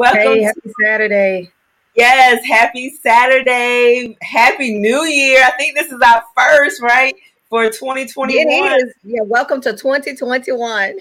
Welcome. Hey, happy to- Saturday. Yes, happy Saturday. Happy New Year. I think this is our first, right? For 2021. It is. Yeah, welcome to 2021.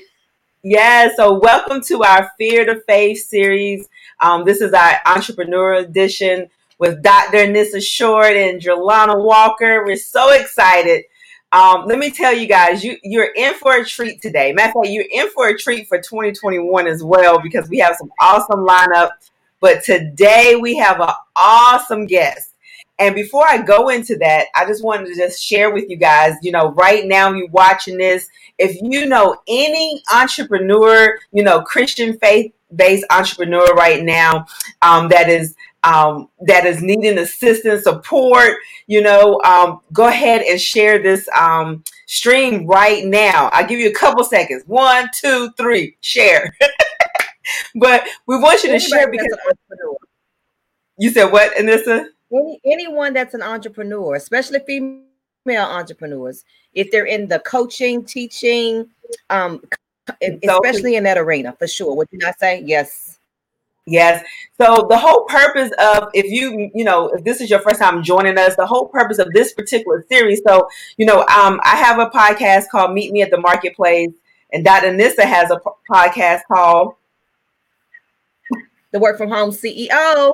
Yeah, so welcome to our Fear to Faith series. Um, this is our entrepreneur edition with Dr. Nissa Short and Jelana Walker. We're so excited um, let me tell you guys, you you're in for a treat today. Matter of fact, you're in for a treat for 2021 as well because we have some awesome lineup. But today we have an awesome guest. And before I go into that, I just wanted to just share with you guys, you know, right now you're watching this. If you know any entrepreneur, you know, Christian faith based entrepreneur right now um, that is um, that is needing assistance, support, you know, um, go ahead and share this um, stream right now. I'll give you a couple seconds. One, two, three, share. but we want you to Anybody share because you said what, Anissa? Any, anyone that's an entrepreneur, especially female entrepreneurs, if they're in the coaching, teaching, um, especially in that arena, for sure. Would you not say yes? Yes. So the whole purpose of if you you know if this is your first time joining us, the whole purpose of this particular series. So you know, um, I have a podcast called Meet Me at the Marketplace, and Dr. Nissa has a podcast called The Work from Home CEO.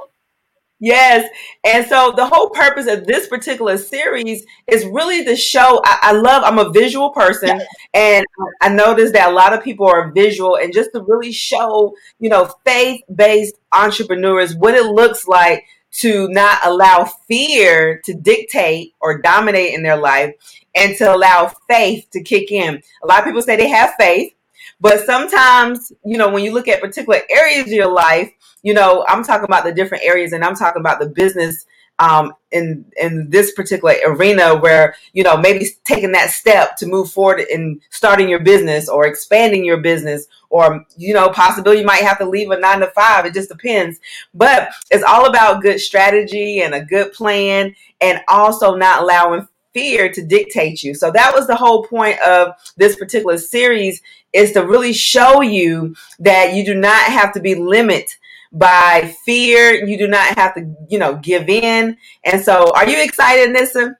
Yes. And so the whole purpose of this particular series is really to show I, I love, I'm a visual person, and I notice that a lot of people are visual, and just to really show, you know, faith based entrepreneurs what it looks like to not allow fear to dictate or dominate in their life and to allow faith to kick in. A lot of people say they have faith, but sometimes, you know, when you look at particular areas of your life, you know, I'm talking about the different areas and I'm talking about the business um, in in this particular arena where you know maybe taking that step to move forward in starting your business or expanding your business or you know possibly you might have to leave a nine to five. It just depends. But it's all about good strategy and a good plan and also not allowing fear to dictate you so that was the whole point of this particular series is to really show you that you do not have to be limited by fear. You do not have to, you know, give in. And so, are you excited, Nissa?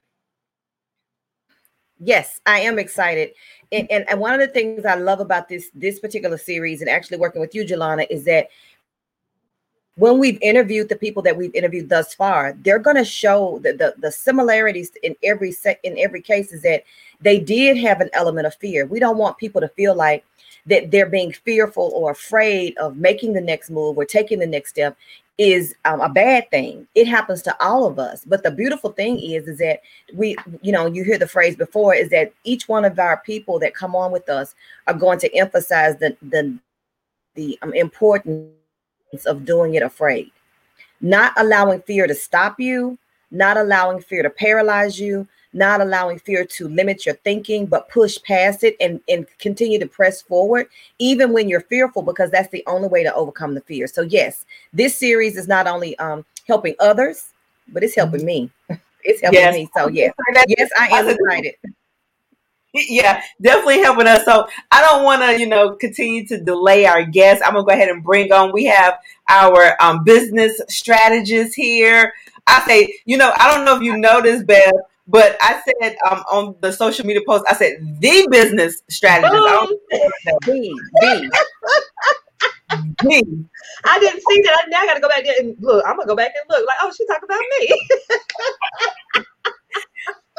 Yes, I am excited. And, and, one of the things I love about this this particular series and actually working with you, Jelana, is that when we've interviewed the people that we've interviewed thus far, they're going to show the, the the similarities in every se- in every case is that they did have an element of fear. We don't want people to feel like that they're being fearful or afraid of making the next move or taking the next step is um, a bad thing. It happens to all of us. But the beautiful thing is, is that we, you know, you hear the phrase before, is that each one of our people that come on with us are going to emphasize the the the um, importance of doing it afraid, not allowing fear to stop you, not allowing fear to paralyze you, not allowing fear to limit your thinking, but push past it and, and continue to press forward, even when you're fearful, because that's the only way to overcome the fear. So, yes, this series is not only um, helping others, but it's helping me. It's helping yes. me. So, yes, yes, I am excited. Yeah, definitely helping us. So I don't want to, you know, continue to delay our guests. I'm gonna go ahead and bring on. We have our um, business strategist here. I say, you know, I don't know if you noticed, Bev, but I said um, on the social media post, I said the business strategist. I the, the. the. I didn't see that. Now I got to go back there and look. I'm gonna go back and look. Like, oh, she talking about me.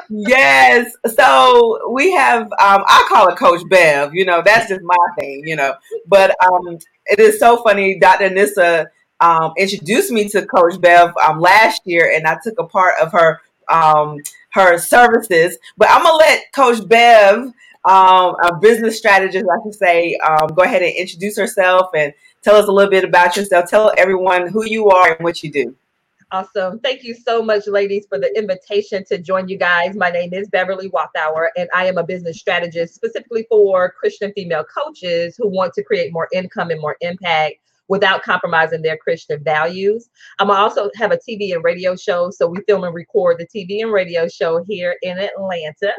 yes. So we have. Um, I call it Coach Bev. You know, that's just my thing. You know, but um, it is so funny. Dr. Nissa um, introduced me to Coach Bev um, last year, and I took a part of her um, her services. But I'm gonna let Coach Bev, um, a business strategist, I should say, um, go ahead and introduce herself and tell us a little bit about yourself. Tell everyone who you are and what you do. Awesome. Thank you so much, ladies, for the invitation to join you guys. My name is Beverly Wathauer, and I am a business strategist specifically for Christian female coaches who want to create more income and more impact without compromising their Christian values. Um, I also have a TV and radio show. So we film and record the TV and radio show here in Atlanta.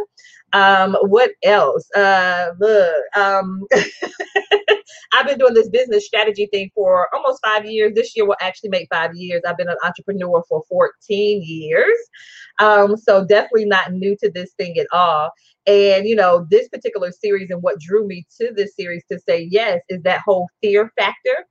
Um, what else? Uh, look, um, I've been doing this business strategy thing for almost five years. This year will actually make five years. I've been an entrepreneur for 14 years. Um, so definitely not new to this thing at all. And you know, this particular series and what drew me to this series to say yes is that whole fear factor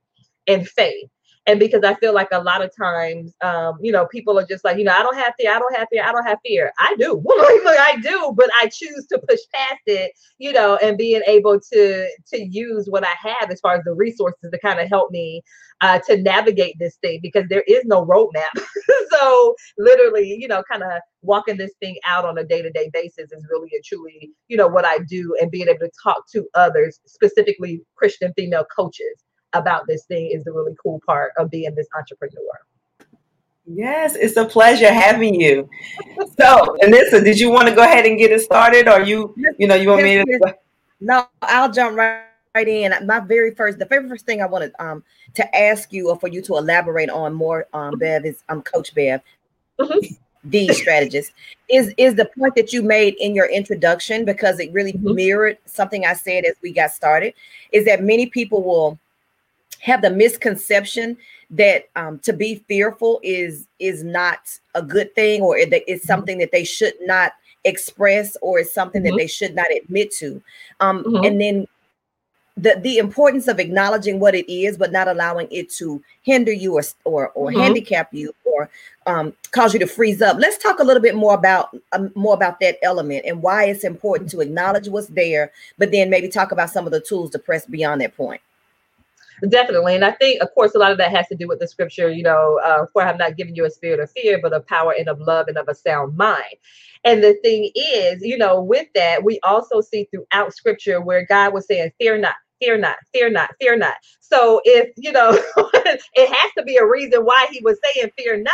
and faith and because I feel like a lot of times, um, you know, people are just like, you know, I don't have fear, I don't have fear, I don't have fear. I do, I do, but I choose to push past it, you know, and being able to to use what I have as far as the resources to kind of help me uh, to navigate this thing because there is no roadmap. so literally, you know, kind of walking this thing out on a day to day basis is really and truly, you know, what I do, and being able to talk to others, specifically Christian female coaches about this thing is the really cool part of being this entrepreneur. Yes, it's a pleasure having you. So, Anissa, did you want to go ahead and get it started, or you, you know, you want me to? No, I'll jump right, right in. My very first, the very first thing I wanted um to ask you or for you to elaborate on more, um, mm-hmm. Bev is um Coach Bev. Mm-hmm the strategist is is the point that you made in your introduction because it really mm-hmm. mirrored something I said as we got started is that many people will have the misconception that um, to be fearful is is not a good thing or that it's mm-hmm. something that they should not express or it's something mm-hmm. that they should not admit to um, mm-hmm. and then the the importance of acknowledging what it is but not allowing it to hinder you or or, or mm-hmm. handicap you or um, cause you to freeze up let's talk a little bit more about um, more about that element and why it's important to acknowledge what's there but then maybe talk about some of the tools to press beyond that point Definitely. And I think, of course, a lot of that has to do with the scripture, you know, uh, for I have not given you a spirit of fear, but of power and of love and of a sound mind. And the thing is, you know, with that, we also see throughout scripture where God was saying, fear not, fear not, fear not, fear not. So if, you know, it has to be a reason why he was saying, fear not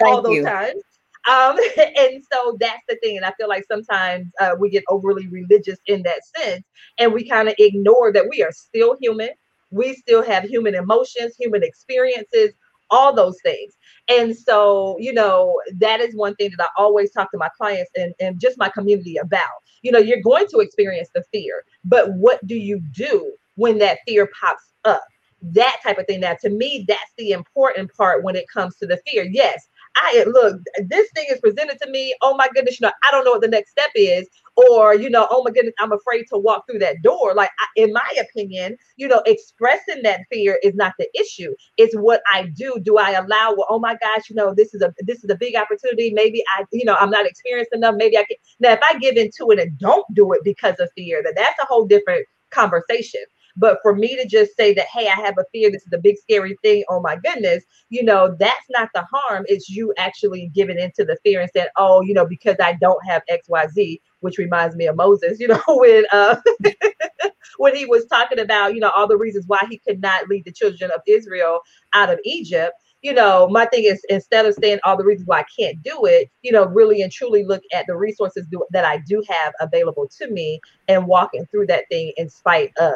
Thank all those you. times. Um, and so that's the thing. And I feel like sometimes uh, we get overly religious in that sense and we kind of ignore that we are still human we still have human emotions, human experiences, all those things. And so, you know, that is one thing that I always talk to my clients and, and just my community about. You know, you're going to experience the fear, but what do you do when that fear pops up? That type of thing. Now, to me, that's the important part when it comes to the fear. Yes, I look, this thing is presented to me. Oh my goodness, you know, I don't know what the next step is. Or, you know, oh my goodness, I'm afraid to walk through that door. Like, I, in my opinion, you know, expressing that fear is not the issue. It's what I do. Do I allow, well, oh my gosh, you know, this is a this is a big opportunity. Maybe I, you know, I'm not experienced enough. Maybe I can. Now, if I give into it and don't do it because of fear, then that's a whole different conversation. But for me to just say that, hey, I have a fear, this is a big scary thing, oh my goodness, you know, that's not the harm. It's you actually giving into the fear and saying, oh, you know, because I don't have XYZ, which reminds me of Moses, you know, when uh when he was talking about, you know, all the reasons why he could not lead the children of Israel out of Egypt you know, my thing is instead of saying all the reasons why I can't do it, you know, really and truly look at the resources do, that I do have available to me and walking through that thing in spite of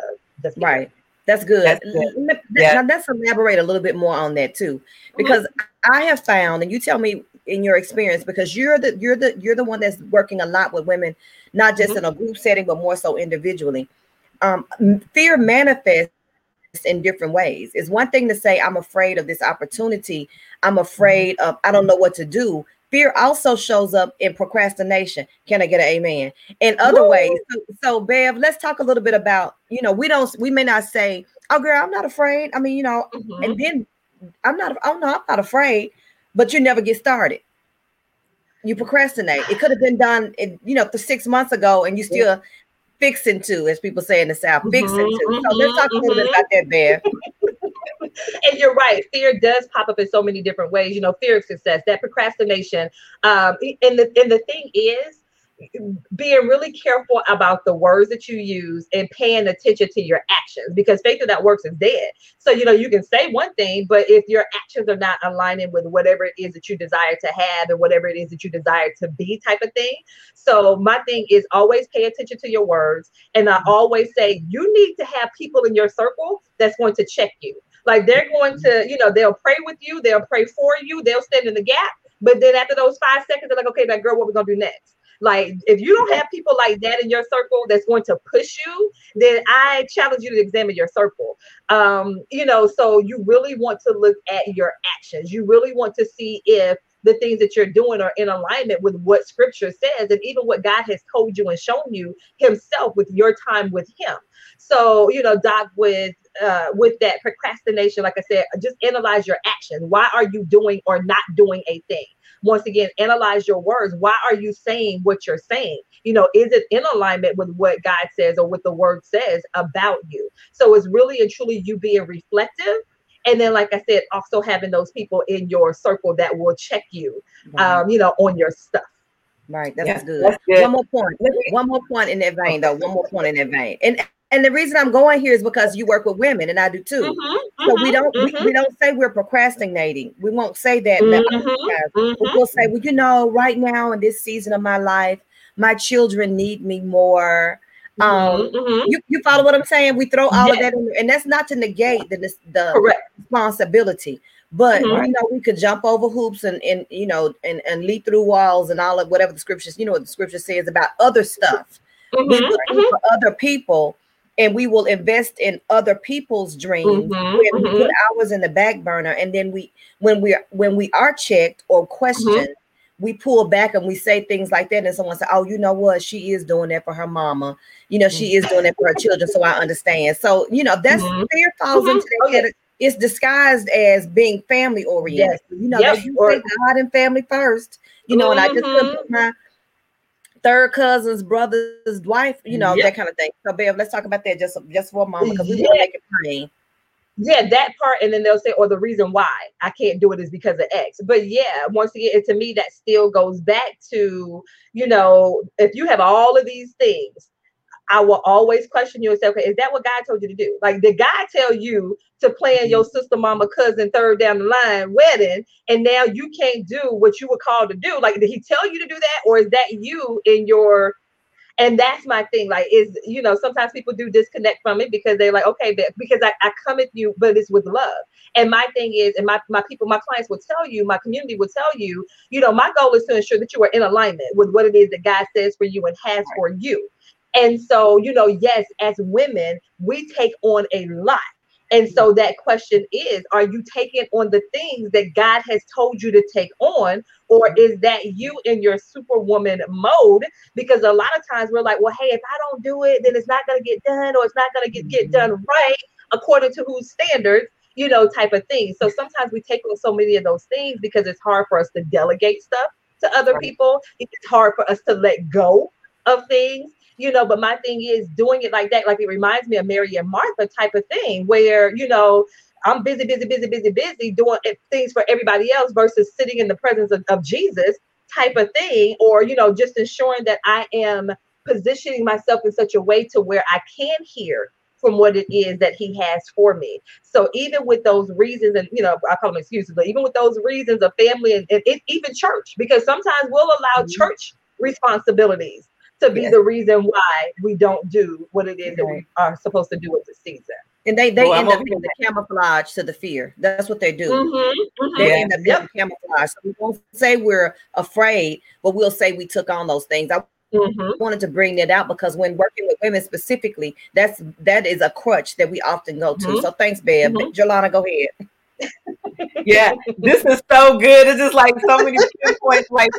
right. That's good. That's good. Yeah. Now let's elaborate a little bit more on that too, because mm-hmm. I have found, and you tell me in your experience, because you're the you're the you're the one that's working a lot with women, not just mm-hmm. in a group setting, but more so individually. Um, fear manifests in different ways. It's one thing to say, I'm afraid of this opportunity. I'm mm-hmm. afraid of I don't know what to do. Fear also shows up in procrastination. Can I get an amen? In other Woo! ways. So, so, Bev, let's talk a little bit about, you know, we don't, we may not say, oh, girl, I'm not afraid. I mean, you know, mm-hmm. and then I'm not, oh, no, I'm not afraid, but you never get started. You procrastinate. It could have been done, you know, for six months ago, and you still. Fixing to, as people say in the South, mm-hmm, fixing to. So let's talk a little bit mm-hmm. about that, Bev. and you're right. Fear does pop up in so many different ways. You know, fear of success, that procrastination. Um, and the and the thing is, being really careful about the words that you use and paying attention to your actions because faith that works is dead. So, you know, you can say one thing, but if your actions are not aligning with whatever it is that you desire to have and whatever it is that you desire to be, type of thing. So, my thing is always pay attention to your words. And I always say, you need to have people in your circle that's going to check you. Like they're going to, you know, they'll pray with you, they'll pray for you, they'll stand in the gap. But then after those five seconds, they're like, okay, that girl, what we gonna do next? Like if you don't have people like that in your circle that's going to push you, then I challenge you to examine your circle. Um, you know, so you really want to look at your actions. You really want to see if the things that you're doing are in alignment with what scripture says and even what God has told you and shown you himself with your time with him. So, you know, Doc, with uh, with that procrastination, like I said, just analyze your actions. Why are you doing or not doing a thing? Once again, analyze your words. Why are you saying what you're saying? You know, is it in alignment with what God says or what the word says about you? So it's really and truly you being reflective and then like i said also having those people in your circle that will check you um you know on your stuff right that's, yeah, good. that's good one more point one more point in that vein though one more point in that vein and and the reason I'm going here is because you work with women and I do too. Mm-hmm, so we mm-hmm, don't mm-hmm. we, we, don't say we're procrastinating. We won't say that. Mm-hmm, we'll say, well, you know, right now in this season of my life, my children need me more. Um, mm-hmm. you, you follow what I'm saying? We throw all yes. of that in there, and that's not to negate the the Correct. responsibility. But mm-hmm. you know, we could jump over hoops and and you know and, and leap through walls and all of whatever the scriptures, you know what the scripture says about other stuff. Mm-hmm. Mm-hmm. for other people and we will invest in other people's dreams mm-hmm, when we put ours in the back burner and then we when we when we are checked or questioned we pull back and we say things like that, and someone say, "Oh, you know what? She is doing that for her mama. You know, she is doing that for her children." So I understand. So you know, that's mm-hmm. fear falls mm-hmm. into that. Okay. It's disguised as being family oriented. Yes. You know, yep. you say God and family first. You know, mm-hmm. and I just put mm-hmm. my third cousins, brothers, wife. You know, yep. that kind of thing. So, Bev, let's talk about that just just for a moment because we want to make it plain yeah, that part, and then they'll say, or the reason why I can't do it is because of X. But yeah, once again, to me, that still goes back to, you know, if you have all of these things, I will always question you and say, okay, is that what God told you to do? Like, did God tell you to plan your mm-hmm. sister, mama, cousin, third down the line wedding, and now you can't do what you were called to do? Like, did He tell you to do that, or is that you in your and that's my thing like is you know sometimes people do disconnect from it because they're like okay but because I, I come at you but it's with love and my thing is and my, my people my clients will tell you my community will tell you you know my goal is to ensure that you are in alignment with what it is that god says for you and has for you and so you know yes as women we take on a lot and so that question is Are you taking on the things that God has told you to take on? Or mm-hmm. is that you in your superwoman mode? Because a lot of times we're like, Well, hey, if I don't do it, then it's not going to get done, or it's not going to get, get mm-hmm. done right according to whose standards, you know, type of thing. So sometimes we take on so many of those things because it's hard for us to delegate stuff to other people. It's hard for us to let go of things you know, but my thing is doing it like that, like it reminds me of Mary and Martha type of thing, where, you know, I'm busy, busy, busy, busy, busy doing things for everybody else versus sitting in the presence of, of Jesus type of thing, or, you know, just ensuring that I am positioning myself in such a way to where I can hear from what it is that he has for me. So even with those reasons, and you know, I call them excuses, but even with those reasons of family and, and it, even church, because sometimes we'll allow mm-hmm. church responsibilities to be yes. the reason why we don't do what it is that we are supposed to do with the season. And they they well, end up being the camouflage to the fear. That's what they do. Mm-hmm, mm-hmm. They end up being yep. camouflage. So we won't say we're afraid, but we'll say we took on those things. I mm-hmm. wanted to bring that out because when working with women specifically, that's that is a crutch that we often go to. Mm-hmm. So thanks, Bev. mm Jolana, go ahead. yeah, this is so good. It's just like so many points. Like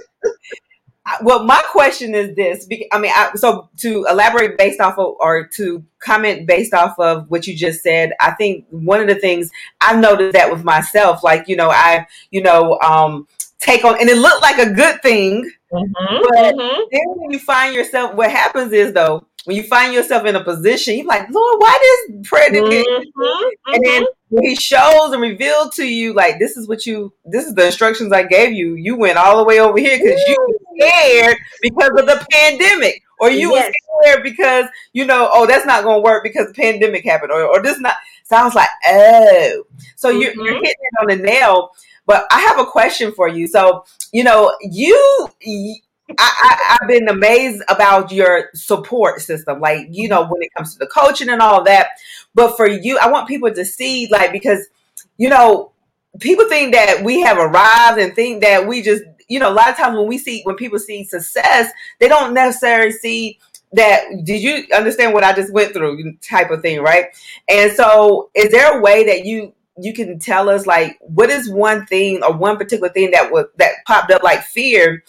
well, my question is this. I mean, I, so to elaborate based off of, or to comment based off of what you just said, I think one of the things I've noticed that with myself, like, you know, I, you know, um, take on, and it looked like a good thing, mm-hmm, but mm-hmm. then when you find yourself, what happens is though, when you find yourself in a position, you're like, Lord, why this prayer didn't mm-hmm, And then mm-hmm. when he shows and revealed to you, like, this is what you, this is the instructions I gave you. You went all the way over here because you scared because of the pandemic. Or you yes. were scared because, you know, oh, that's not going to work because the pandemic happened. Or, or this not, sounds like, oh. So mm-hmm. you're, you're hitting it on the nail. But I have a question for you. So, you know, you, I, have been amazed about your support system, like you know, when it comes to the coaching and all that. But for you, I want people to see, like, because you know, people think that we have arrived and think that we just you know, a lot of times when we see when people see success, they don't necessarily see that did you understand what I just went through type of thing, right? And so is there a way that you you can tell us like what is one thing or one particular thing that was that popped up like fear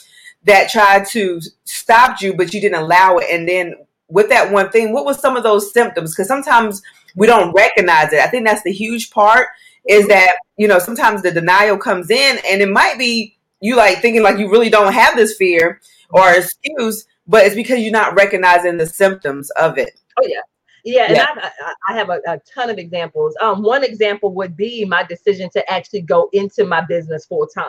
that tried to stop you but you didn't allow it? And then with that one thing what was some of those symptoms? Because sometimes we don't recognize it. I think that's the huge part is that you know sometimes the denial comes in and it might be you like thinking like you really don't have this fear or excuse but it's because you're not recognizing the symptoms of it oh yeah yeah, and yeah. I, I, have a, a, ton of examples. Um, one example would be my decision to actually go into my business full time.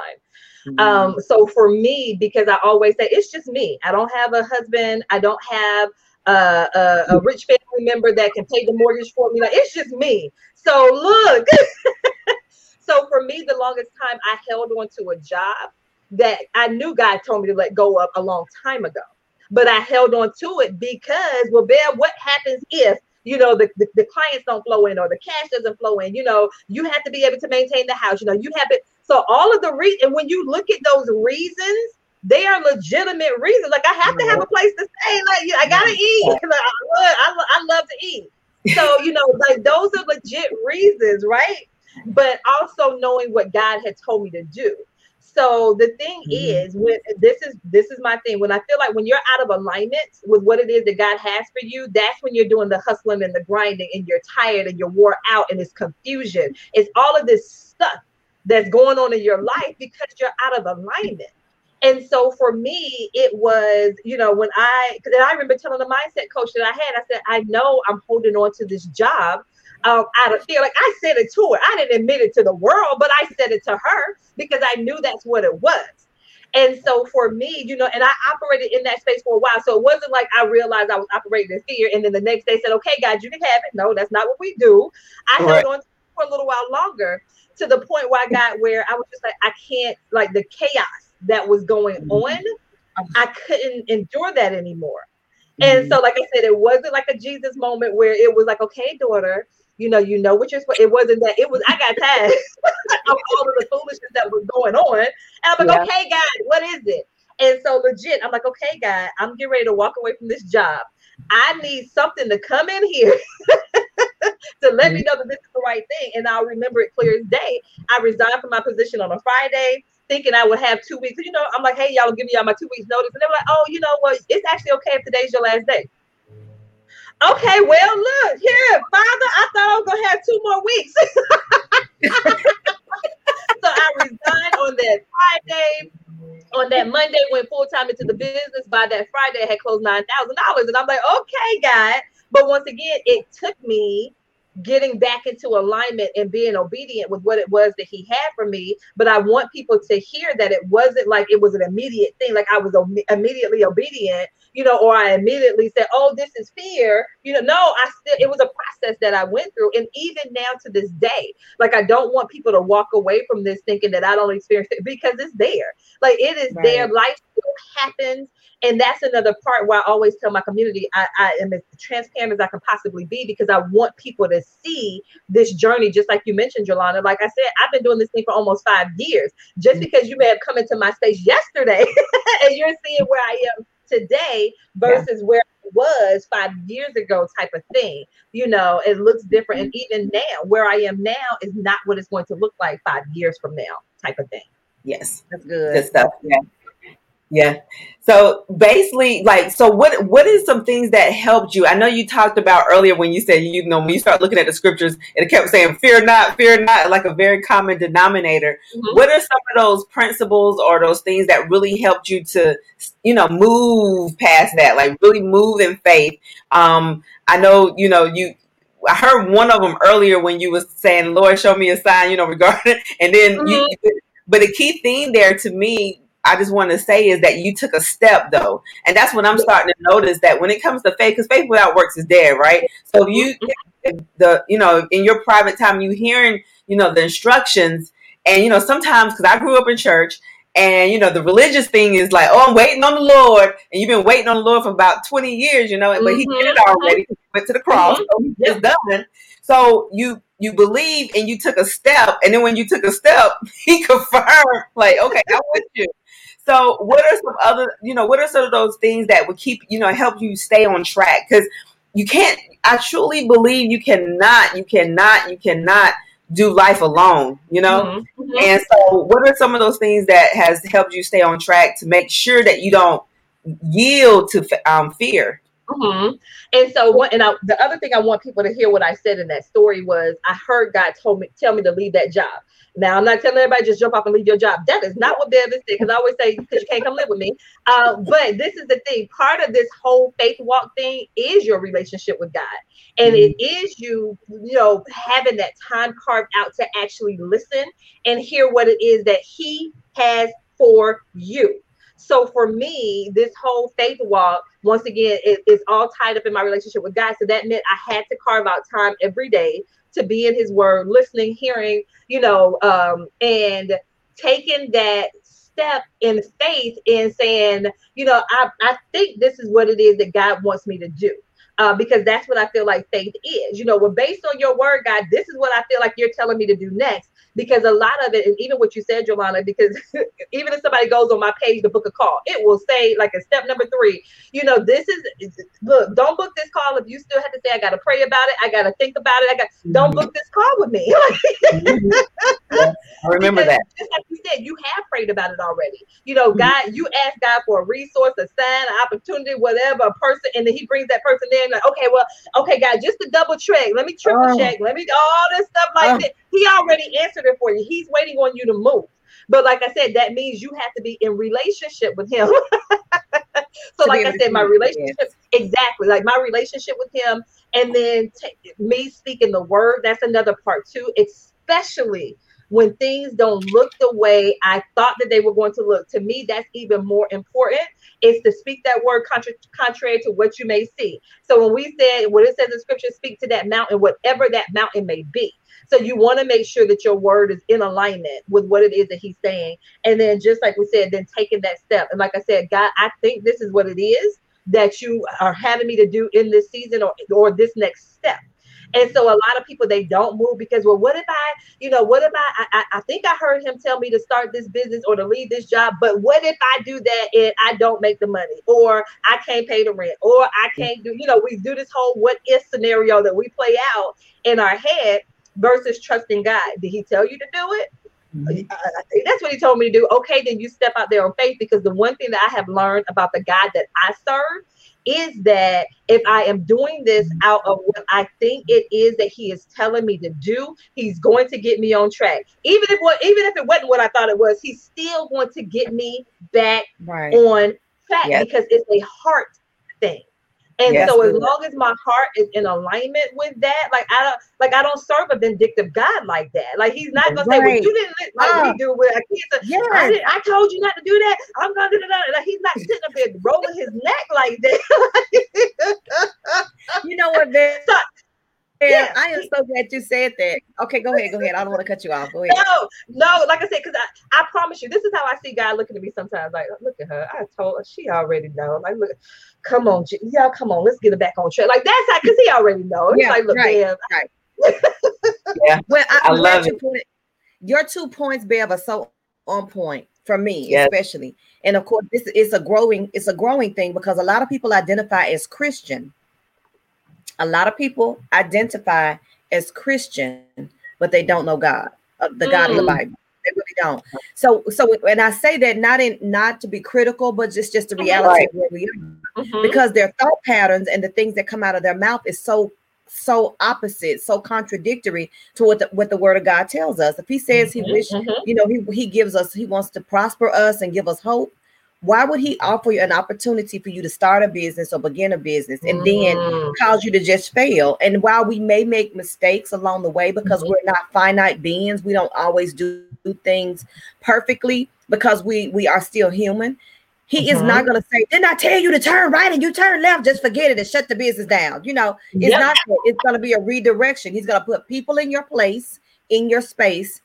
Mm-hmm. Um, so for me, because I always say it's just me. I don't have a husband. I don't have a, a, a rich family member that can pay the mortgage for me. Like it's just me. So look. so for me, the longest time I held on to a job that I knew God told me to let go of a long time ago but I held on to it because, well, Bear, what happens if you know the, the, the, clients don't flow in or the cash doesn't flow in? You know, you have to be able to maintain the house. You know, you have it. So all of the re and when you look at those reasons, they are legitimate reasons. Like I have to have a place to stay. Like I gotta eat. Like, I, love, I, I love to eat. So you know, like those are legit reasons, right? But also knowing what God had told me to do. So the thing mm-hmm. is, when this is this is my thing. When I feel like when you're out of alignment with what it is that God has for you, that's when you're doing the hustling and the grinding, and you're tired and you're wore out, and it's confusion. It's all of this stuff that's going on in your life because you're out of alignment. And so for me, it was, you know, when I, because I remember telling the mindset coach that I had, I said, I know I'm holding on to this job um, out of fear. Like I said it to her. I didn't admit it to the world, but I said it to her because I knew that's what it was. And so for me, you know, and I operated in that space for a while. So it wasn't like I realized I was operating in fear and then the next day said, okay, God, you can have it. No, that's not what we do. I right. held on for a little while longer to the point where I got where I was just like, I can't, like the chaos that was going mm-hmm. on, I couldn't endure that anymore. And mm-hmm. so, like I said, it wasn't like a Jesus moment where it was like, okay, daughter, you know, you know what you're supposed. It wasn't that. It was. I got tired of all of the foolishness that was going on, and I'm like, yeah. okay, God, what is it? And so legit, I'm like, okay, God, I'm getting ready to walk away from this job. I need something to come in here to let mm-hmm. me know that this is the right thing. And I'll remember it clear as day. I resigned from my position on a Friday, thinking I would have two weeks. You know, I'm like, hey, y'all, give me y'all my two weeks notice. And they were like, oh, you know what? It's actually okay if today's your last day. Okay, well, look here, Father. I thought I was gonna have two more weeks. so I resigned on that Friday. On that Monday, went full time into the business. By that Friday, I had closed nine thousand dollars, and I'm like, okay, God. But once again, it took me getting back into alignment and being obedient with what it was that he had for me. But I want people to hear that it wasn't like it was an immediate thing, like I was immediately obedient, you know, or I immediately said, "Oh, this is fear." You know, no, I still it was a process that I went through, and even now to this day, like I don't want people to walk away from this thinking that I don't experience it because it's there. Like it is right. there. Life still happens and that's another part where I always tell my community I, I, am as transparent as I can possibly be because I want people to see this journey, just like you mentioned, Jolana. Like I said, I've been doing this thing for almost five years. Just mm-hmm. because you may have come into my space yesterday and you're seeing where I am today versus yeah. where I was five years ago, type of thing. You know, it looks different. And mm-hmm. even now, where I am now is not what it's going to look like five years from now, type of thing. Yes, that's good. Good stuff. Yeah. Yeah. So basically, like, so what what is some things that helped you? I know you talked about earlier when you said you know when you start looking at the scriptures, it kept saying "fear not, fear not," like a very common denominator. Mm-hmm. What are some of those principles or those things that really helped you to, you know, move past that, like really move in faith? Um, I know you know you I heard one of them earlier when you was saying, "Lord, show me a sign," you know, regarding, and then mm-hmm. you, but the key thing there to me I just want to say is that you took a step though, and that's what I'm starting to notice that when it comes to faith, because faith without works is dead, right? So if you if the you know in your private time you hearing you know the instructions, and you know sometimes because I grew up in church. And you know the religious thing is like, oh, I'm waiting on the Lord, and you've been waiting on the Lord for about 20 years, you know, but He did it mm-hmm. already. He went to the cross, so it's done. So you you believe and you took a step, and then when you took a step, He confirmed, like, okay, I'm with you. So, what are some other, you know, what are some of those things that would keep, you know, help you stay on track? Because you can't. I truly believe you cannot, you cannot, you cannot do life alone. You know, mm-hmm. mm-hmm. and so what are some of those things that has helped you stay on track to make sure that you don't yield to um, fear? Mm-hmm. And so, what? And I, the other thing I want people to hear what I said in that story was, I heard God told me tell me to leave that job. Now, I'm not telling everybody just jump off and leave your job. That is not what Bev said, because I always say, because you can't come live with me. Uh, but this is the thing part of this whole faith walk thing is your relationship with God. And it mm-hmm. is you, you know, having that time carved out to actually listen and hear what it is that He has for you. So for me, this whole faith walk, once again, it, it's all tied up in my relationship with God. So that meant I had to carve out time every day to be in his word, listening, hearing, you know, um, and taking that step in faith in saying, you know, I, I think this is what it is that God wants me to do. Uh, because that's what I feel like faith is. You know, well, based on your word, God, this is what I feel like you're telling me to do next because a lot of it, and even what you said, Jolana, because even if somebody goes on my page to book a call, it will say like a step number three, you know, this is look, don't book this call if you still have to say, I gotta pray about it, I gotta think about it, I got mm-hmm. don't book this call with me. mm-hmm. yeah, I remember because, that. Just like you said, you have prayed about it already. You know, mm-hmm. God, you ask God for a resource, a sign, an opportunity, whatever, a person, and then he brings that person in, like, okay, well, okay, God, just to double check, let me triple oh. check, let me all this stuff like oh. that. He already answered it for you. He's waiting on you to move. But like I said, that means you have to be in relationship with him. so, like I said, my relationship exactly like my relationship with him, and then t- me speaking the word. That's another part too, especially when things don't look the way I thought that they were going to look. To me, that's even more important is to speak that word contra- contrary to what you may see. So when we said what it says in scripture, speak to that mountain, whatever that mountain may be. So you want to make sure that your word is in alignment with what it is that he's saying. And then just like we said, then taking that step. And like I said, God, I think this is what it is that you are having me to do in this season or, or this next step. And so a lot of people they don't move because well, what if I, you know, what if I, I I think I heard him tell me to start this business or to leave this job, but what if I do that and I don't make the money or I can't pay the rent or I mm. can't do, you know, we do this whole what if scenario that we play out in our head versus trusting God. Did he tell you to do it? Mm-hmm. Uh, uh, uh, that's what he told me to do. Okay, then you step out there on faith because the one thing that I have learned about the God that I serve is that if I am doing this mm-hmm. out of what I think it is that he is telling me to do, he's going to get me on track. Even if what even if it wasn't what I thought it was, he's still going to get me back right. on track because it's a heart thing. And yes, so as long as my heart is in alignment with that, like I don't like I don't serve a vindictive God like that. Like he's not gonna right. say, Well, you didn't like ah. oh. we do with our kids. Yeah. I, I told you not to do that. I'm gonna do that. Like he's not sitting up there rolling his neck like that. you know what? So, yeah, I am so glad you said that. Okay, go ahead, go ahead. I don't want to cut you off. Go ahead. No, no, like I said, because I, I promise you, this is how I see God looking at me sometimes. Like, look at her. I told her she already know. Like, look, come on, y'all, come on, let's get it back on track. Like that's how, because he already knows. Yeah, like, look, right, damn. right. yeah, well, I, I love it. Point, your two points, Bev, are so on point for me, yes. especially. And of course, this is a growing, it's a growing thing because a lot of people identify as Christian a lot of people identify as Christian, but they don't know God, uh, the mm. God of the mm. Bible. They really don't. So, so, and I say that not in not to be critical, but just just the reality right. of where we are, mm-hmm. because their thought patterns and the things that come out of their mouth is so so opposite, so contradictory to what the, what the word of God tells us. If he says he mm-hmm, wish, mm-hmm. you know, he, he gives us, he wants to prosper us and give us hope, why would he offer you an opportunity for you to start a business or begin a business and then mm. cause you to just fail? And while we may make mistakes along the way because mm-hmm. we're not finite beings, we don't always do things perfectly because we we are still human. He mm-hmm. is not going to say, "Didn't I tell you to turn right and you turn left? Just forget it and shut the business down." You know, it's yep. not. It's going to be a redirection. He's going to put people in your place, in your space,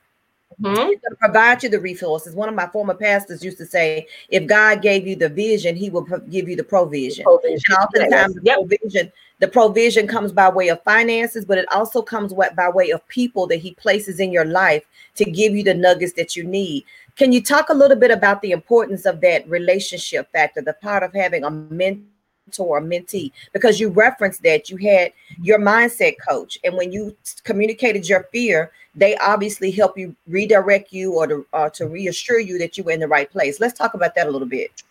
Mm-hmm. He's going to provide you the resources. One of my former pastors used to say, if God gave you the vision, he will give you the provision. provision. And oftentimes yes. the provision, the provision comes by way of finances, but it also comes by way of people that he places in your life to give you the nuggets that you need. Can you talk a little bit about the importance of that relationship factor, the part of having a mentor? Mentor or mentee because you referenced that you had your mindset coach and when you communicated your fear they obviously help you redirect you or to, uh, to reassure you that you were in the right place. Let's talk about that a little bit.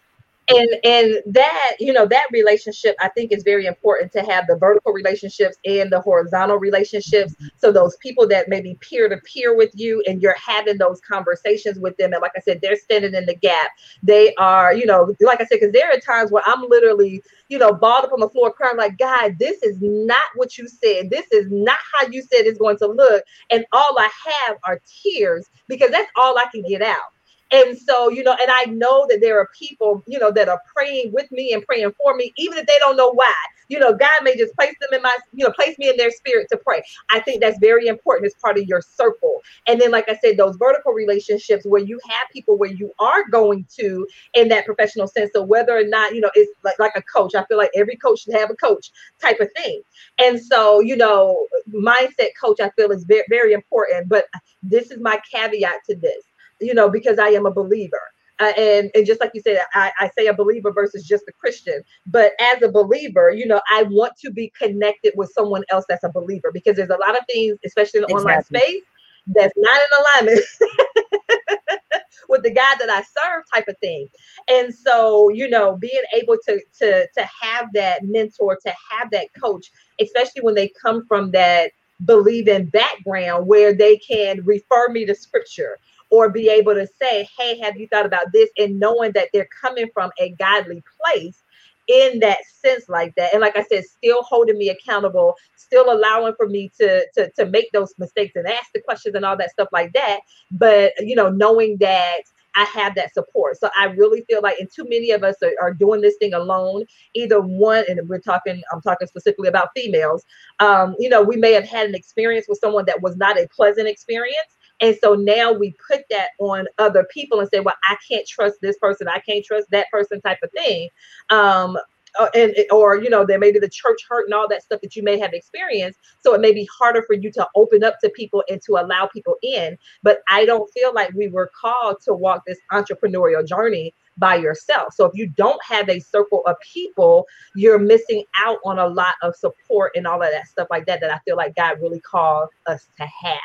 And and that you know that relationship i think is very important to have the vertical relationships and the horizontal relationships. So those people that may be peer to peer with you and you're having those conversations with them and like i said they're standing in the gap. They are you know like i said because there are times where i'm literally you know balled up on the floor crying like god this is not what you said. This is not how you said it's going to look. And all i have are tears because that's all i can get out. And so, you know, and I know that there are people, you know, that are praying with me and praying for me, even if they don't know why. You know, God may just place them in my, you know, place me in their spirit to pray. I think that's very important as part of your circle. And then, like I said, those vertical relationships where you have people where you are going to in that professional sense. So whether or not, you know, it's like, like a coach, I feel like every coach should have a coach type of thing. And so, you know, mindset coach, I feel is very, very important. But this is my caveat to this you know, because I am a believer. Uh, and and just like you said, I, I say a believer versus just a Christian. But as a believer, you know, I want to be connected with someone else that's a believer because there's a lot of things, especially in the exactly. online space, that's not in alignment with the God that I serve, type of thing. And so, you know, being able to to to have that mentor, to have that coach, especially when they come from that believing background where they can refer me to scripture or be able to say, Hey, have you thought about this? And knowing that they're coming from a godly place in that sense like that and like i said still holding me accountable still allowing for me to, to to make those mistakes and ask the questions and all that stuff like that but you know knowing that I have that support. So I really feel like, and too many of us are, are, doing this thing alone. Either one, and we're talking, I'm talking specifically about females. Um, you know, we may have had an experience with someone that was not a pleasant experience, and so now we put that on other people and say, well, I can't trust this person, I can't trust that person, type of thing. Um, uh, and or you know there may be the church hurt and all that stuff that you may have experienced. So it may be harder for you to open up to people and to allow people in. But i don't feel like we were called to walk this entrepreneurial journey by yourself. So if you don't have a circle of people you're missing out on a lot of support and all of that stuff like that that i feel like god really called us to have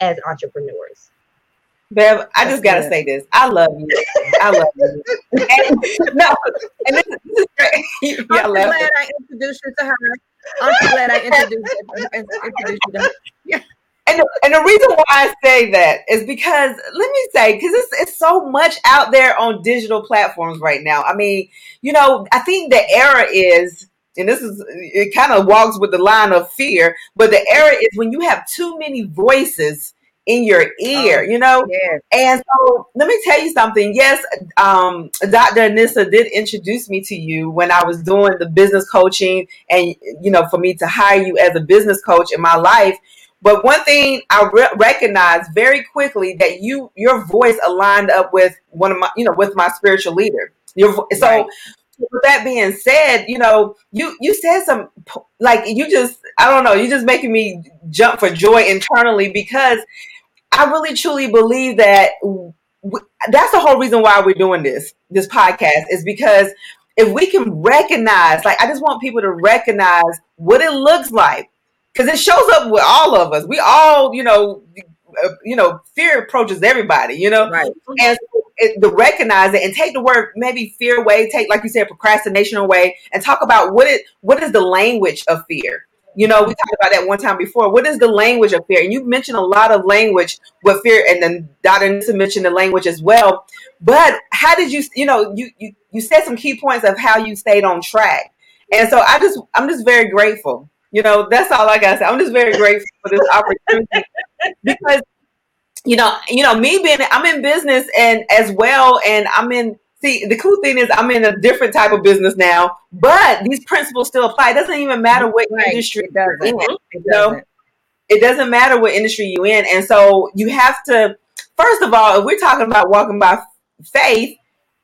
as entrepreneurs. Bev, I just gotta say this. I love you. I love you. And, no, and this, this is great. I'm glad I introduced you to her. I'm glad I introduced, introduced you to her. Yeah. And, and the reason why I say that is because let me say because it's it's so much out there on digital platforms right now. I mean, you know, I think the era is and this is it kind of walks with the line of fear but the error is when you have too many voices in your ear, oh, you know? Yeah. And so let me tell you something. Yes, um, Dr. Anissa did introduce me to you when I was doing the business coaching and, you know, for me to hire you as a business coach in my life. But one thing I re- recognized very quickly that you, your voice aligned up with one of my, you know, with my spiritual leader. Your, so right with that being said, you know, you you said some like you just I don't know, you just making me jump for joy internally because I really truly believe that we, that's the whole reason why we're doing this this podcast is because if we can recognize, like I just want people to recognize what it looks like because it shows up with all of us. We all, you know, uh, you know, fear approaches everybody, you know, right. and so to recognize it and take the word maybe fear away, take like you said procrastination away, and talk about what it what is the language of fear. You know, we talked about that one time before. What is the language of fear? And you mentioned a lot of language with fear, and then Dr. Nissa mentioned the language as well. But how did you, you know, you you you said some key points of how you stayed on track, and so I just I'm just very grateful. You know, that's all I got to say. I'm just very grateful for this opportunity because you know, you know, me being I'm in business and as well, and I'm in. See, the cool thing is I'm in a different type of business now, but these principles still apply. It doesn't even matter what right. industry it doesn't. It doesn't. It doesn't matter what industry you're in, and so you have to first of all, if we're talking about walking by faith,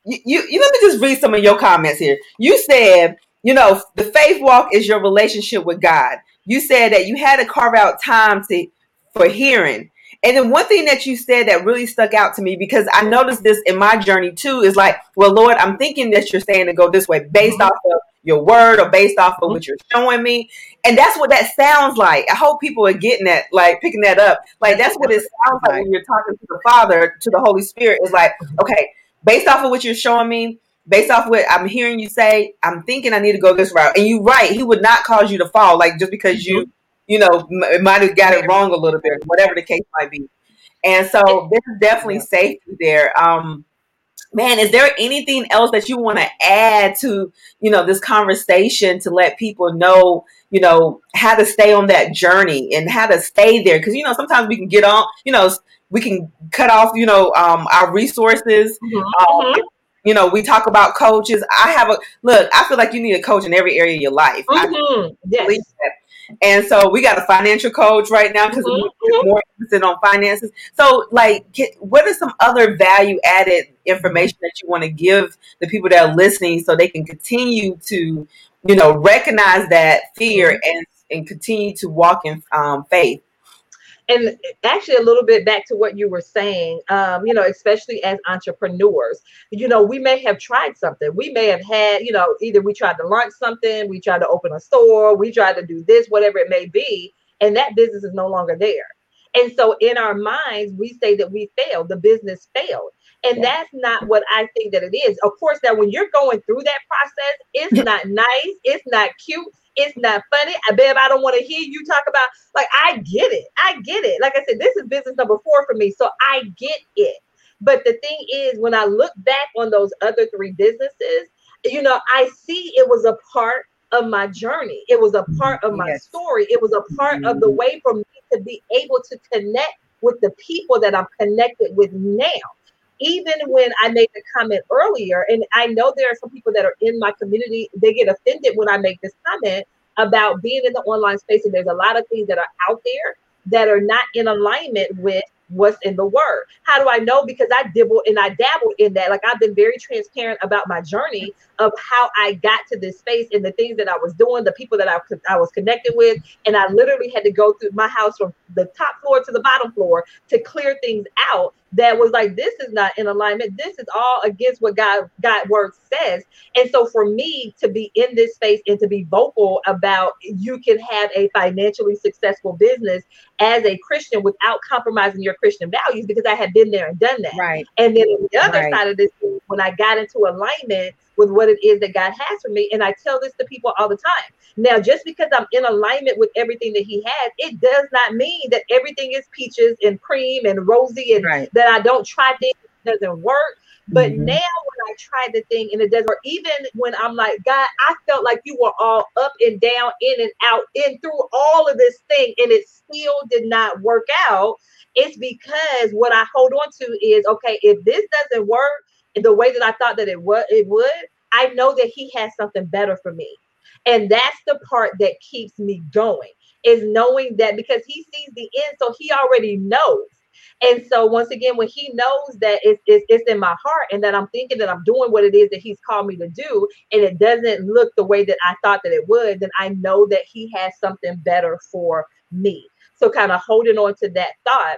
you, you, you let me just read some of your comments here. You said, you know, the faith walk is your relationship with God. You said that you had to carve out time to for hearing. And then one thing that you said that really stuck out to me because I noticed this in my journey too is like, well, Lord, I'm thinking that you're saying to go this way based mm-hmm. off of your word or based off of what you're showing me. And that's what that sounds like. I hope people are getting that, like picking that up. Like that's what it sounds like when you're talking to the Father, to the Holy Spirit. Is like, okay, based off of what you're showing me, based off what I'm hearing you say, I'm thinking I need to go this route. And you're right, he would not cause you to fall, like just because you, you know, m- might have got it wrong a little bit, whatever the case might be. And so there's definitely safety there. Um, man, is there anything else that you want to add to, you know, this conversation to let people know, you know, how to stay on that journey and how to stay there? Because, you know, sometimes we can get on, you know, we can cut off, you know, um, our resources. Mm-hmm. Um, mm-hmm. you know, we talk about coaches. I have a look. I feel like you need a coach in every area of your life. Mm-hmm. yes. And so we got a financial coach right now because mm-hmm. we're more interested on finances. So, like, get, what are some other value added information that you want to give the people that are listening so they can continue to, you know, recognize that fear mm-hmm. and and continue to walk in um, faith? And actually a little bit back to what you were saying um, you know especially as entrepreneurs you know we may have tried something we may have had you know either we tried to launch something we tried to open a store we tried to do this whatever it may be and that business is no longer there and so in our minds we say that we failed the business failed and yeah. that's not what I think that it is. Of course, that when you're going through that process, it's not nice, it's not cute, it's not funny. I bet I don't want to hear you talk about like I get it. I get it. Like I said, this is business number four for me. So I get it. But the thing is, when I look back on those other three businesses, you know, I see it was a part of my journey. It was a part of my yes. story. It was a part of the mm-hmm. way for me to be able to connect with the people that I'm connected with now even when I made the comment earlier, and I know there are some people that are in my community, they get offended when I make this comment about being in the online space. And there's a lot of things that are out there that are not in alignment with what's in the word. How do I know? Because I dibble and I dabbled in that. Like I've been very transparent about my journey of how I got to this space and the things that I was doing, the people that I, I was connected with. And I literally had to go through my house from the top floor to the bottom floor to clear things out that was like this is not in alignment. This is all against what god god word says. And so for me to be in this space and to be vocal about you can have a financially successful business as a christian without compromising your christian values because i had been there and done that. Right. And then on the other right. side of this when i got into alignment with what it is that God has for me. And I tell this to people all the time. Now, just because I'm in alignment with everything that He has, it does not mean that everything is peaches and cream and rosy and right. that I don't try things that doesn't work. But mm-hmm. now when I try the thing and it doesn't work, even when I'm like, God, I felt like you were all up and down, in and out, in through all of this thing, and it still did not work out. It's because what I hold on to is okay, if this doesn't work, the way that I thought that it would it would, I know that he has something better for me. And that's the part that keeps me going is knowing that because he sees the end, so he already knows. And so once again, when he knows that it's, it's, it's, in my heart and that I'm thinking that I'm doing what it is that he's called me to do, and it doesn't look the way that I thought that it would, then I know that he has something better for me. So kind of holding on to that thought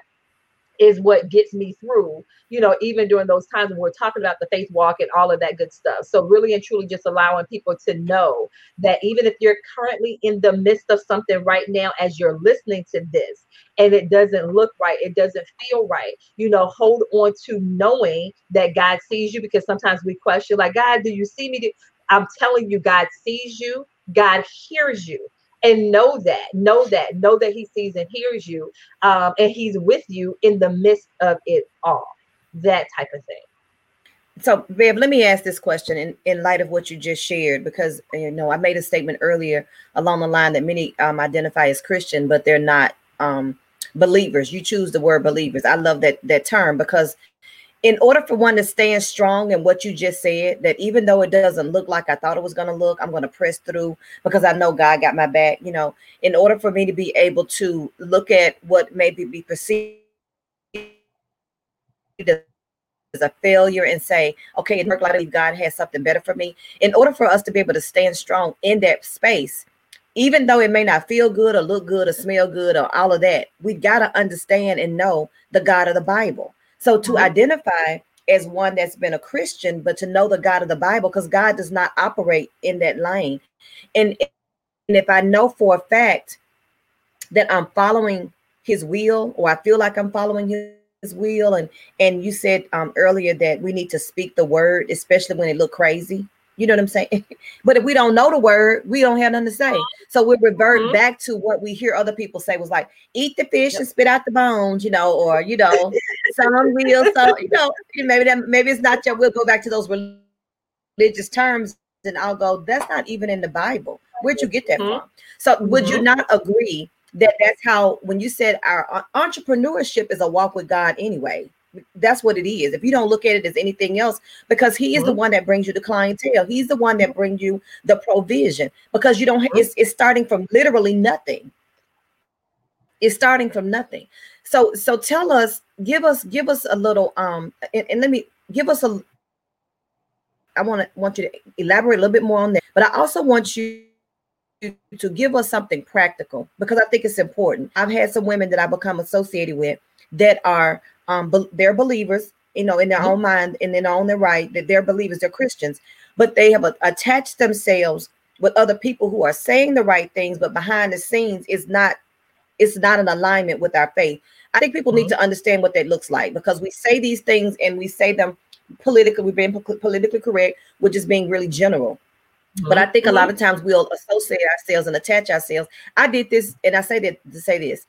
is what gets me through, you know, even during those times when we're talking about the faith walk and all of that good stuff. So, really and truly, just allowing people to know that even if you're currently in the midst of something right now, as you're listening to this, and it doesn't look right, it doesn't feel right, you know, hold on to knowing that God sees you because sometimes we question, like, God, do you see me? I'm telling you, God sees you, God hears you and know that, know that, know that He sees and hears you, um, and He's with you in the midst of it all. That type of thing. So, Bev, let me ask this question in, in light of what you just shared, because you know I made a statement earlier along the line that many um, identify as Christian, but they're not um, believers. You choose the word believers. I love that that term because in order for one to stand strong in what you just said, that even though it doesn't look like I thought it was going to look, I'm going to press through because I know God got my back. You know, in order for me to be able to look at what maybe be perceived as a failure and say, okay, it worked like God has something better for me. In order for us to be able to stand strong in that space, even though it may not feel good or look good or smell good or all of that, we got to understand and know the God of the Bible. So to mm-hmm. identify as one that's been a Christian, but to know the God of the Bible, because God does not operate in that lane. And, and if I know for a fact that I'm following his will, or I feel like I'm following his, his will, and and you said um, earlier that we need to speak the word, especially when it look crazy. You know what I'm saying? but if we don't know the word, we don't have nothing to say. So we revert mm-hmm. back to what we hear other people say was like, eat the fish yep. and spit out the bones, you know, or you know, some will, so you know, maybe that maybe it's not your. We'll go back to those religious terms, and I'll go. That's not even in the Bible. Where'd you get that mm-hmm. from? So mm-hmm. would you mm-hmm. not agree that that's how when you said our entrepreneurship is a walk with God anyway? That's what it is. If you don't look at it as anything else, because he is mm-hmm. the one that brings you the clientele, he's the one that brings you the provision. Because you don't, mm-hmm. it's, it's starting from literally nothing. It's starting from nothing. So, so tell us, give us, give us a little, um, and, and let me give us a. I want to want you to elaborate a little bit more on that, but I also want you to give us something practical because I think it's important. I've had some women that I become associated with that are um, be- they're believers, you know, in their mm-hmm. own mind and in their own right that they're believers, they're Christians, but they have attached themselves with other people who are saying the right things, but behind the scenes is not it's not in alignment with our faith. I think people mm-hmm. need to understand what that looks like because we say these things and we say them politically, we've been politically correct, which is being really general. Mm-hmm. But I think a lot mm-hmm. of times we'll associate ourselves and attach ourselves. I did this, and I say that to say this.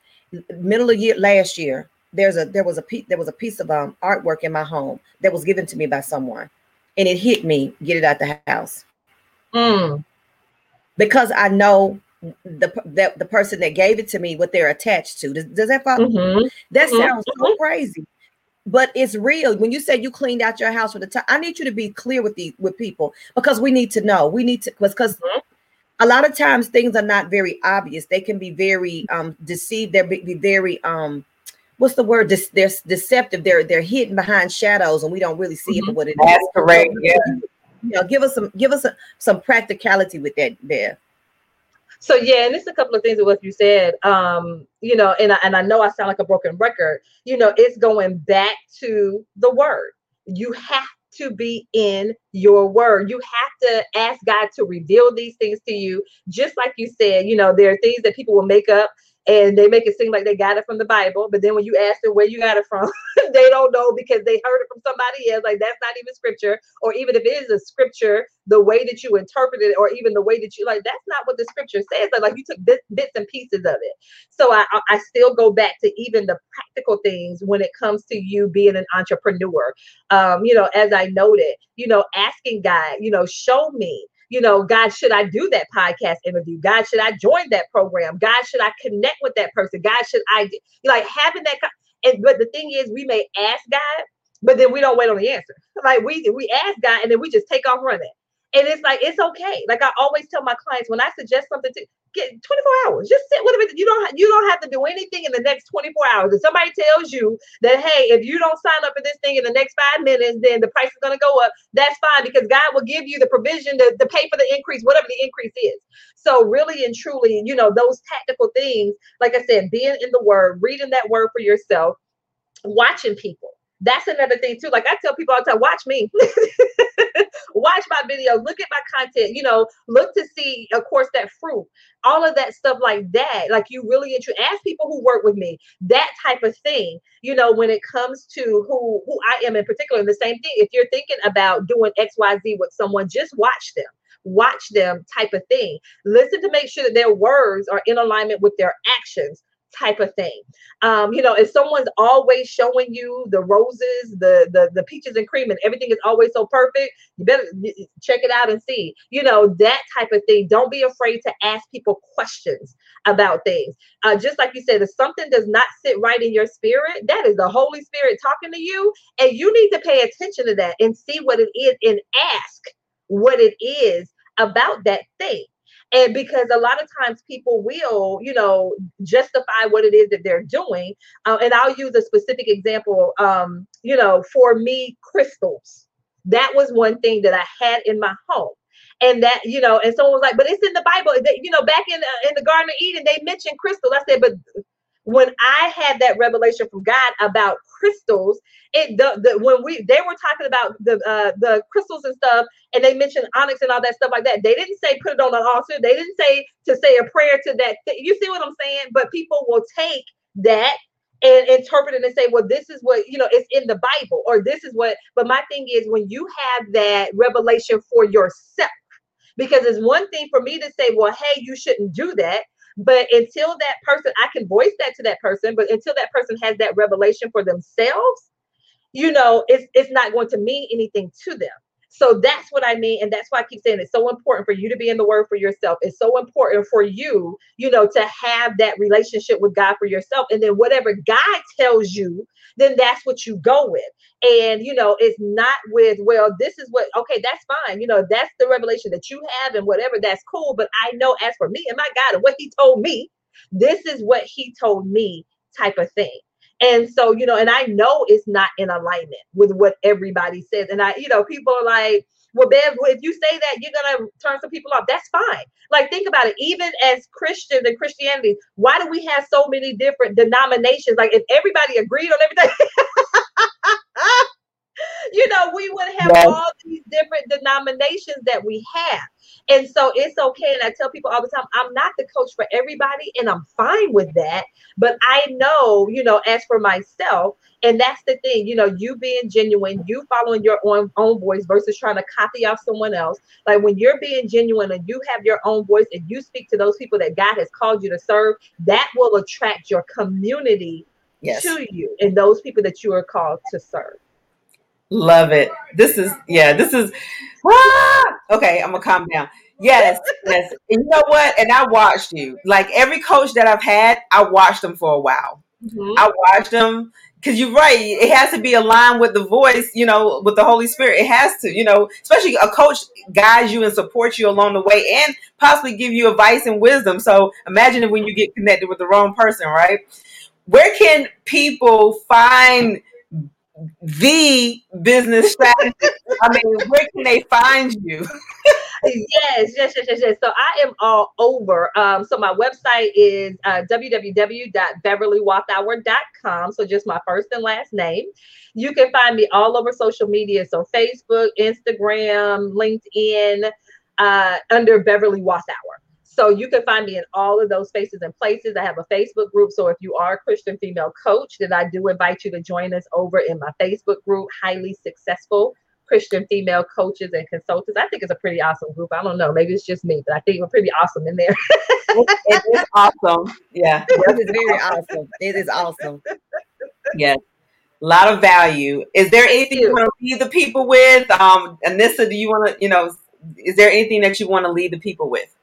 Middle of year last year, there's a there was a piece there was a piece of um artwork in my home that was given to me by someone, and it hit me. Get it out the house. Mm. Because I know the, that the person that gave it to me what they're attached to. Does, does that follow? Mm-hmm. That mm-hmm. sounds so mm-hmm. crazy, but it's real. When you say you cleaned out your house for the time, I need you to be clear with the with people because we need to know. We need to because mm-hmm. a lot of times things are not very obvious. They can be very um deceived. They're be, be very um what's the word? This they're deceptive. They're they're hidden behind shadows, and we don't really see mm-hmm. it for what it That's is. correct. So, yeah. You know, give us some give us a, some practicality with that there. So yeah, and it's a couple of things of what you said. Um, you know, and I, and I know I sound like a broken record. You know, it's going back to the word. You have to be in your word. You have to ask God to reveal these things to you. Just like you said, you know, there are things that people will make up and they make it seem like they got it from the Bible. But then when you ask them where you got it from, they don't know because they heard it from somebody else. Like that's not even scripture, or even if it is a scripture, the way that you interpret it, or even the way that you like, that's not what the scripture says. Like, like you took bits, bits and pieces of it. So I, I still go back to even the practical things when it comes to you being an entrepreneur. Um, you know, as I noted, you know, asking God, you know, show me you know, God, should I do that podcast interview? God, should I join that program? God, should I connect with that person? God, should I like having that? And but the thing is, we may ask God, but then we don't wait on the answer. Like we we ask God and then we just take off running. And it's like it's okay. Like I always tell my clients when I suggest something to get 24 hours, just sit with it. You don't you don't have to do anything in the next 24 hours. If somebody tells you that hey, if you don't sign up for this thing in the next five minutes, then the price is gonna go up, that's fine because God will give you the provision to, to pay for the increase, whatever the increase is. So really and truly, you know, those tactical things, like I said, being in the word, reading that word for yourself, watching people that's another thing too. Like I tell people all the time, watch me, watch my videos, look at my content, you know, look to see, of course, that fruit, all of that stuff like that. Like you really intro ask people who work with me, that type of thing, you know, when it comes to who who I am in particular. And the same thing, if you're thinking about doing XYZ with someone, just watch them watch them type of thing. Listen to make sure that their words are in alignment with their actions type of thing. Um, you know, if someone's always showing you the roses, the the the peaches and cream, and everything is always so perfect, you better check it out and see. You know, that type of thing. Don't be afraid to ask people questions about things. Uh, just like you said, if something does not sit right in your spirit, that is the Holy Spirit talking to you, and you need to pay attention to that and see what it is and ask what it is about that thing And because a lot of times people will, you know, justify what it is that they're doing. Uh, and I'll use a specific example. Um, you know, for me, crystals. That was one thing that I had in my home and that you know and someone was like but it's in the bible you know back in uh, in the garden of eden they mentioned crystals i said but when I had that revelation from God about crystals, it the, the when we they were talking about the uh, the crystals and stuff, and they mentioned onyx and all that stuff like that. They didn't say put it on an altar. They didn't say to say a prayer to that. Th- you see what I'm saying? But people will take that and interpret it and say, well, this is what you know, it's in the Bible, or this is what. But my thing is, when you have that revelation for yourself, because it's one thing for me to say, well, hey, you shouldn't do that. But until that person, I can voice that to that person, but until that person has that revelation for themselves, you know, it's it's not going to mean anything to them. So that's what I mean. And that's why I keep saying it's so important for you to be in the word for yourself. It's so important for you, you know, to have that relationship with God for yourself. And then whatever God tells you, then that's what you go with. And, you know, it's not with, well, this is what, okay, that's fine. You know, that's the revelation that you have and whatever, that's cool. But I know as for me and my God and what he told me, this is what he told me type of thing. And so, you know, and I know it's not in alignment with what everybody says. And I, you know, people are like, well, Bev, if you say that, you're gonna turn some people off. That's fine. Like, think about it. Even as Christians and Christianity, why do we have so many different denominations? Like, if everybody agreed on everything, you know, we would have yes. all these different denominations that we have. And so it's okay. And I tell people all the time, I'm not the coach for everybody, and I'm fine with that. But I know, you know, as for myself, and that's the thing, you know, you being genuine, you following your own own voice versus trying to copy off someone else. Like when you're being genuine and you have your own voice and you speak to those people that God has called you to serve, that will attract your community yes. to you and those people that you are called to serve. Love it. This is yeah. This is ah! okay. I'm gonna calm down. Yes, yes. And you know what? And I watched you. Like every coach that I've had, I watched them for a while. Mm-hmm. I watched them because you're right. It has to be aligned with the voice, you know, with the Holy Spirit. It has to, you know, especially a coach guides you and supports you along the way and possibly give you advice and wisdom. So imagine when you get connected with the wrong person, right? Where can people find the business strategist. I mean, where can they find you? yes, yes, yes, yes, yes. So I am all over. Um, so my website is uh, www.beverlywalthour.com. So just my first and last name. You can find me all over social media. So Facebook, Instagram, LinkedIn, uh, under Beverly Walthour. So you can find me in all of those spaces and places. I have a Facebook group. So if you are a Christian female coach, then I do invite you to join us over in my Facebook group, Highly Successful Christian Female Coaches and Consultants. I think it's a pretty awesome group. I don't know. Maybe it's just me, but I think we're pretty awesome in there. it is awesome. Yeah. It is very awesome. It is awesome. Yes. A lot of value. Is there anything you want to leave the people with? Um, Anissa, do you want to, you know, is there anything that you want to leave the people with?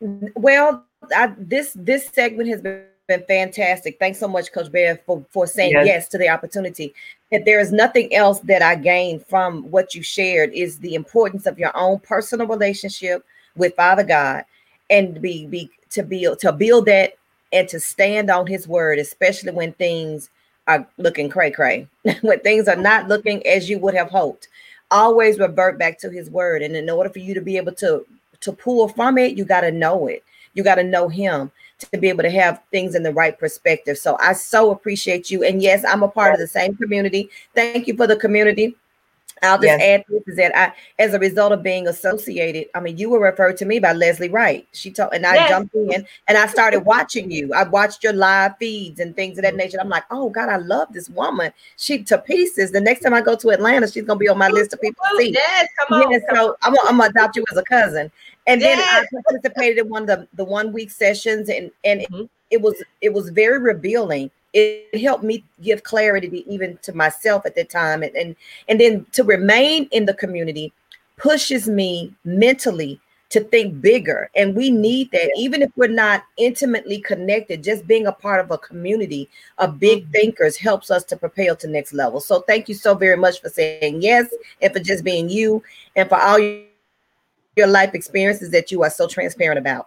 Well, I, this this segment has been, been fantastic. Thanks so much, Coach Bear, for for saying yes. yes to the opportunity. If there is nothing else that I gained from what you shared, is the importance of your own personal relationship with Father God, and be be to build to build that and to stand on His word, especially when things are looking cray cray, when things are not looking as you would have hoped. Always revert back to His word, and in order for you to be able to to pull from it, you got to know it. You got to know him to be able to have things in the right perspective. So I so appreciate you. And yes, I'm a part of the same community. Thank you for the community. I'll just yes. add this is that I, as a result of being associated, I mean, you were referred to me by Leslie Wright. She told, and I yes. jumped in and I started watching you. I watched your live feeds and things of that nature. I'm like, oh God, I love this woman. She to pieces. The next time I go to Atlanta, she's gonna be on my list of people to see. Yes, come on. Yes, so I'm, I'm gonna adopt you as a cousin. And then I participated in one of the, the one week sessions, and and mm-hmm. it, it was it was very revealing. It helped me give clarity even to myself at that time. And, and and then to remain in the community pushes me mentally to think bigger. And we need that. Even if we're not intimately connected just being a part of a community of big mm-hmm. thinkers helps us to propel to next level. So thank you so very much for saying yes and for just being you and for all your your life experiences that you are so transparent about.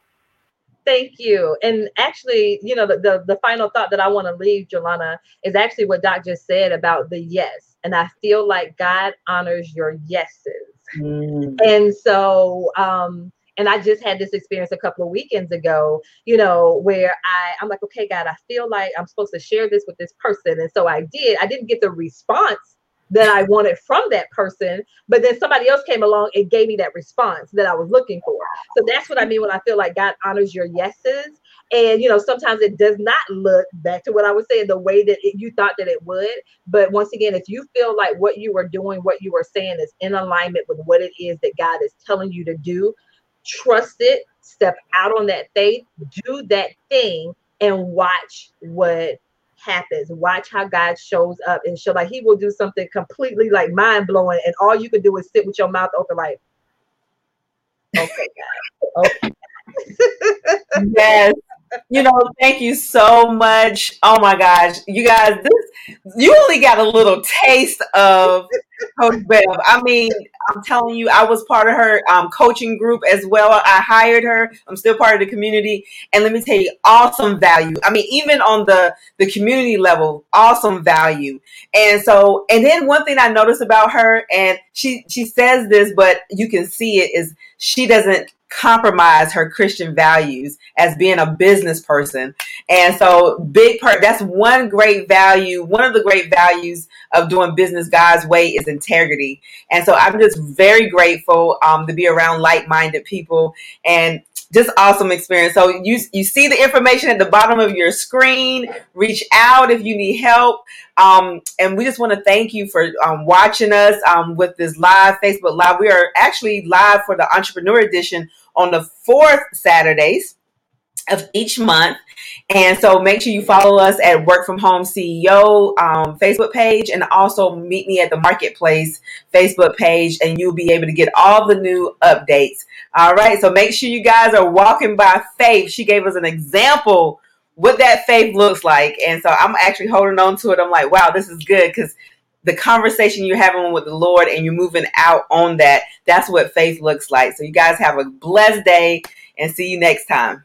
Thank you. And actually, you know, the, the, the final thought that I want to leave, Jelana, is actually what Doc just said about the yes. And I feel like God honors your yeses. Mm. And so, um, and I just had this experience a couple of weekends ago, you know, where I, I'm like, okay, God, I feel like I'm supposed to share this with this person. And so I did. I didn't get the response that I wanted from that person, but then somebody else came along and gave me that response that I was looking for. So that's what I mean when I feel like God honors your yeses. And you know, sometimes it does not look back to what I was saying the way that it, you thought that it would. But once again, if you feel like what you are doing, what you are saying is in alignment with what it is that God is telling you to do, trust it, step out on that faith, do that thing, and watch what happens. Watch how God shows up and show like he will do something completely like mind blowing, and all you can do is sit with your mouth open, like, okay, God. Okay. yes. You know, thank you so much. Oh my gosh. You guys, this you only got a little taste of Coach Bev. I mean, I'm telling you, I was part of her um, coaching group as well. I hired her. I'm still part of the community, and let me tell you, awesome value. I mean, even on the the community level, awesome value. And so, and then one thing I noticed about her, and she she says this, but you can see it is she doesn't compromise her Christian values as being a business person. And so big part that's one great value, one of the great values of doing business God's way is integrity. And so I'm just very grateful um, to be around like-minded people and just awesome experience. So you you see the information at the bottom of your screen. Reach out if you need help. Um, and we just want to thank you for um, watching us um, with this live Facebook Live. We are actually live for the Entrepreneur Edition on the fourth Saturdays of each month. And so make sure you follow us at Work From Home CEO um, Facebook page and also meet me at the Marketplace Facebook page and you'll be able to get all the new updates. All right. So make sure you guys are walking by faith. She gave us an example what that faith looks like. And so I'm actually holding on to it. I'm like, wow, this is good because the conversation you're having with the Lord and you're moving out on that, that's what faith looks like. So you guys have a blessed day and see you next time.